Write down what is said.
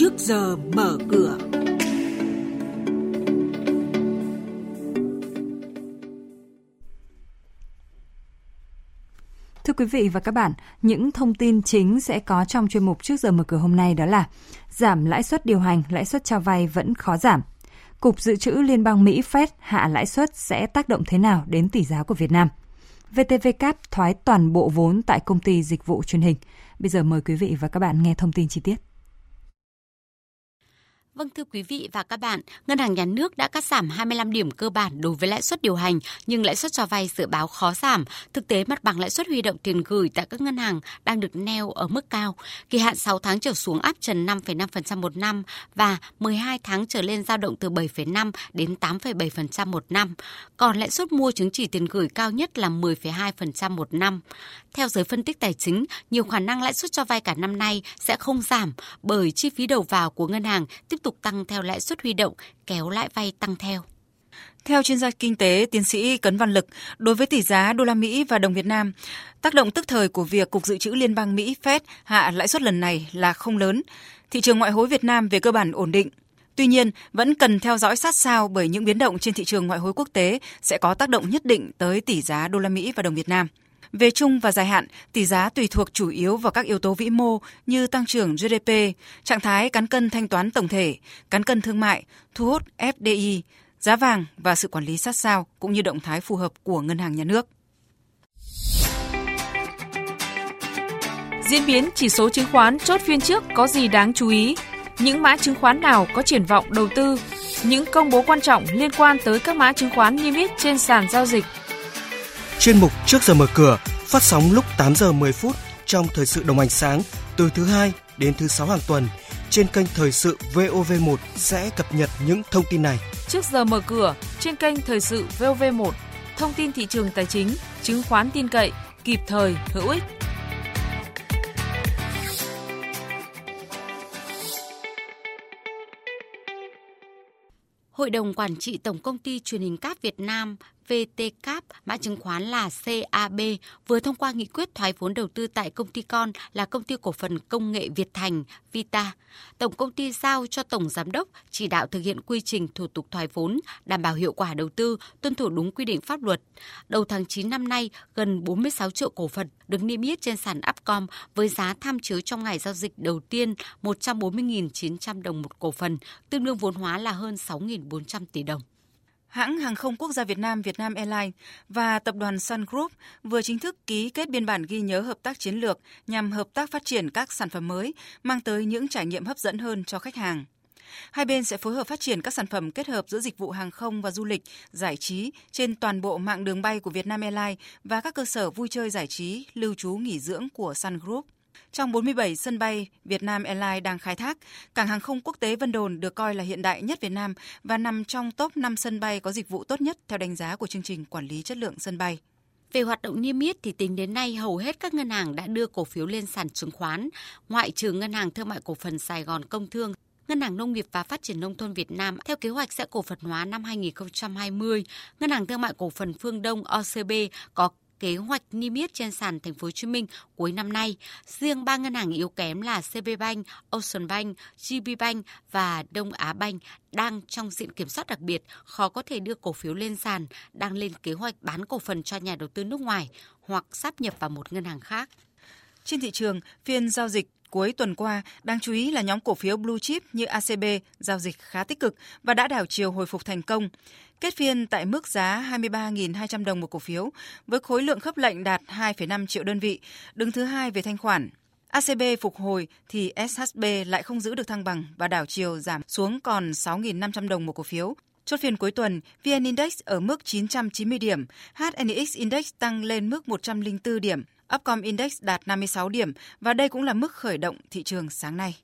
trước giờ mở cửa. Thưa quý vị và các bạn, những thông tin chính sẽ có trong chuyên mục trước giờ mở cửa hôm nay đó là giảm lãi suất điều hành, lãi suất cho vay vẫn khó giảm. Cục Dự trữ Liên bang Mỹ Fed hạ lãi suất sẽ tác động thế nào đến tỷ giá của Việt Nam? VTVCap thoái toàn bộ vốn tại công ty dịch vụ truyền hình. Bây giờ mời quý vị và các bạn nghe thông tin chi tiết. Vâng thưa quý vị và các bạn, Ngân hàng Nhà nước đã cắt giảm 25 điểm cơ bản đối với lãi suất điều hành, nhưng lãi suất cho vay dự báo khó giảm. Thực tế mặt bằng lãi suất huy động tiền gửi tại các ngân hàng đang được neo ở mức cao. Kỳ hạn 6 tháng trở xuống áp trần 5,5% một năm và 12 tháng trở lên dao động từ 7,5 đến 8,7% một năm. Còn lãi suất mua chứng chỉ tiền gửi cao nhất là 10,2% một năm. Theo giới phân tích tài chính, nhiều khả năng lãi suất cho vay cả năm nay sẽ không giảm bởi chi phí đầu vào của ngân hàng tiếp tục tăng theo lãi suất huy động, kéo lãi vay tăng theo. Theo chuyên gia kinh tế tiến sĩ Cấn Văn Lực, đối với tỷ giá đô la Mỹ và đồng Việt Nam, tác động tức thời của việc Cục Dự trữ Liên bang Mỹ Fed hạ lãi suất lần này là không lớn. Thị trường ngoại hối Việt Nam về cơ bản ổn định. Tuy nhiên, vẫn cần theo dõi sát sao bởi những biến động trên thị trường ngoại hối quốc tế sẽ có tác động nhất định tới tỷ giá đô la Mỹ và đồng Việt Nam. Về chung và dài hạn, tỷ giá tùy thuộc chủ yếu vào các yếu tố vĩ mô như tăng trưởng GDP, trạng thái cán cân thanh toán tổng thể, cán cân thương mại, thu hút FDI, giá vàng và sự quản lý sát sao cũng như động thái phù hợp của ngân hàng nhà nước. Diễn biến chỉ số chứng khoán chốt phiên trước có gì đáng chú ý? Những mã chứng khoán nào có triển vọng đầu tư? Những công bố quan trọng liên quan tới các mã chứng khoán niêm yết trên sàn giao dịch Chuyên mục Trước giờ mở cửa phát sóng lúc 8 giờ 10 phút trong thời sự đồng hành sáng từ thứ hai đến thứ sáu hàng tuần trên kênh thời sự VOV1 sẽ cập nhật những thông tin này. Trước giờ mở cửa trên kênh thời sự VOV1, thông tin thị trường tài chính, chứng khoán tin cậy, kịp thời, hữu ích. Hội đồng Quản trị Tổng Công ty Truyền hình Cáp Việt Nam VTCAP, mã chứng khoán là CAB, vừa thông qua nghị quyết thoái vốn đầu tư tại công ty con là công ty cổ phần công nghệ Việt Thành, Vita. Tổng công ty giao cho Tổng Giám đốc chỉ đạo thực hiện quy trình thủ tục thoái vốn, đảm bảo hiệu quả đầu tư, tuân thủ đúng quy định pháp luật. Đầu tháng 9 năm nay, gần 46 triệu cổ phần được niêm yết trên sàn Upcom với giá tham chiếu trong ngày giao dịch đầu tiên 140.900 đồng một cổ phần, tương đương vốn hóa là hơn 6.400 tỷ đồng. Hãng hàng không quốc gia Việt Nam Vietnam Airlines và tập đoàn Sun Group vừa chính thức ký kết biên bản ghi nhớ hợp tác chiến lược nhằm hợp tác phát triển các sản phẩm mới, mang tới những trải nghiệm hấp dẫn hơn cho khách hàng. Hai bên sẽ phối hợp phát triển các sản phẩm kết hợp giữa dịch vụ hàng không và du lịch, giải trí trên toàn bộ mạng đường bay của Vietnam Airlines và các cơ sở vui chơi giải trí, lưu trú nghỉ dưỡng của Sun Group. Trong 47 sân bay Việt Nam Airlines đang khai thác, cảng hàng không quốc tế Vân Đồn được coi là hiện đại nhất Việt Nam và nằm trong top 5 sân bay có dịch vụ tốt nhất theo đánh giá của chương trình quản lý chất lượng sân bay. Về hoạt động niêm yết thì tính đến nay hầu hết các ngân hàng đã đưa cổ phiếu lên sàn chứng khoán, ngoại trừ ngân hàng thương mại cổ phần Sài Gòn Công Thương Ngân hàng Nông nghiệp và Phát triển Nông thôn Việt Nam theo kế hoạch sẽ cổ phần hóa năm 2020. Ngân hàng Thương mại Cổ phần Phương Đông OCB có kế hoạch niêm yết trên sàn Thành phố Hồ Chí Minh cuối năm nay. Riêng ba ngân hàng yếu kém là CB Bank, Ocean Bank, GB Bank và Đông Á Bank đang trong diện kiểm soát đặc biệt, khó có thể đưa cổ phiếu lên sàn, đang lên kế hoạch bán cổ phần cho nhà đầu tư nước ngoài hoặc sáp nhập vào một ngân hàng khác. Trên thị trường, phiên giao dịch cuối tuần qua, đáng chú ý là nhóm cổ phiếu blue chip như ACB giao dịch khá tích cực và đã đảo chiều hồi phục thành công. Kết phiên tại mức giá 23.200 đồng một cổ phiếu với khối lượng khớp lệnh đạt 2,5 triệu đơn vị, đứng thứ hai về thanh khoản. ACB phục hồi thì SHB lại không giữ được thăng bằng và đảo chiều giảm xuống còn 6.500 đồng một cổ phiếu. Chốt phiên cuối tuần, VN Index ở mức 990 điểm, HNX Index tăng lên mức 104 điểm, Upcom Index đạt 56 điểm và đây cũng là mức khởi động thị trường sáng nay.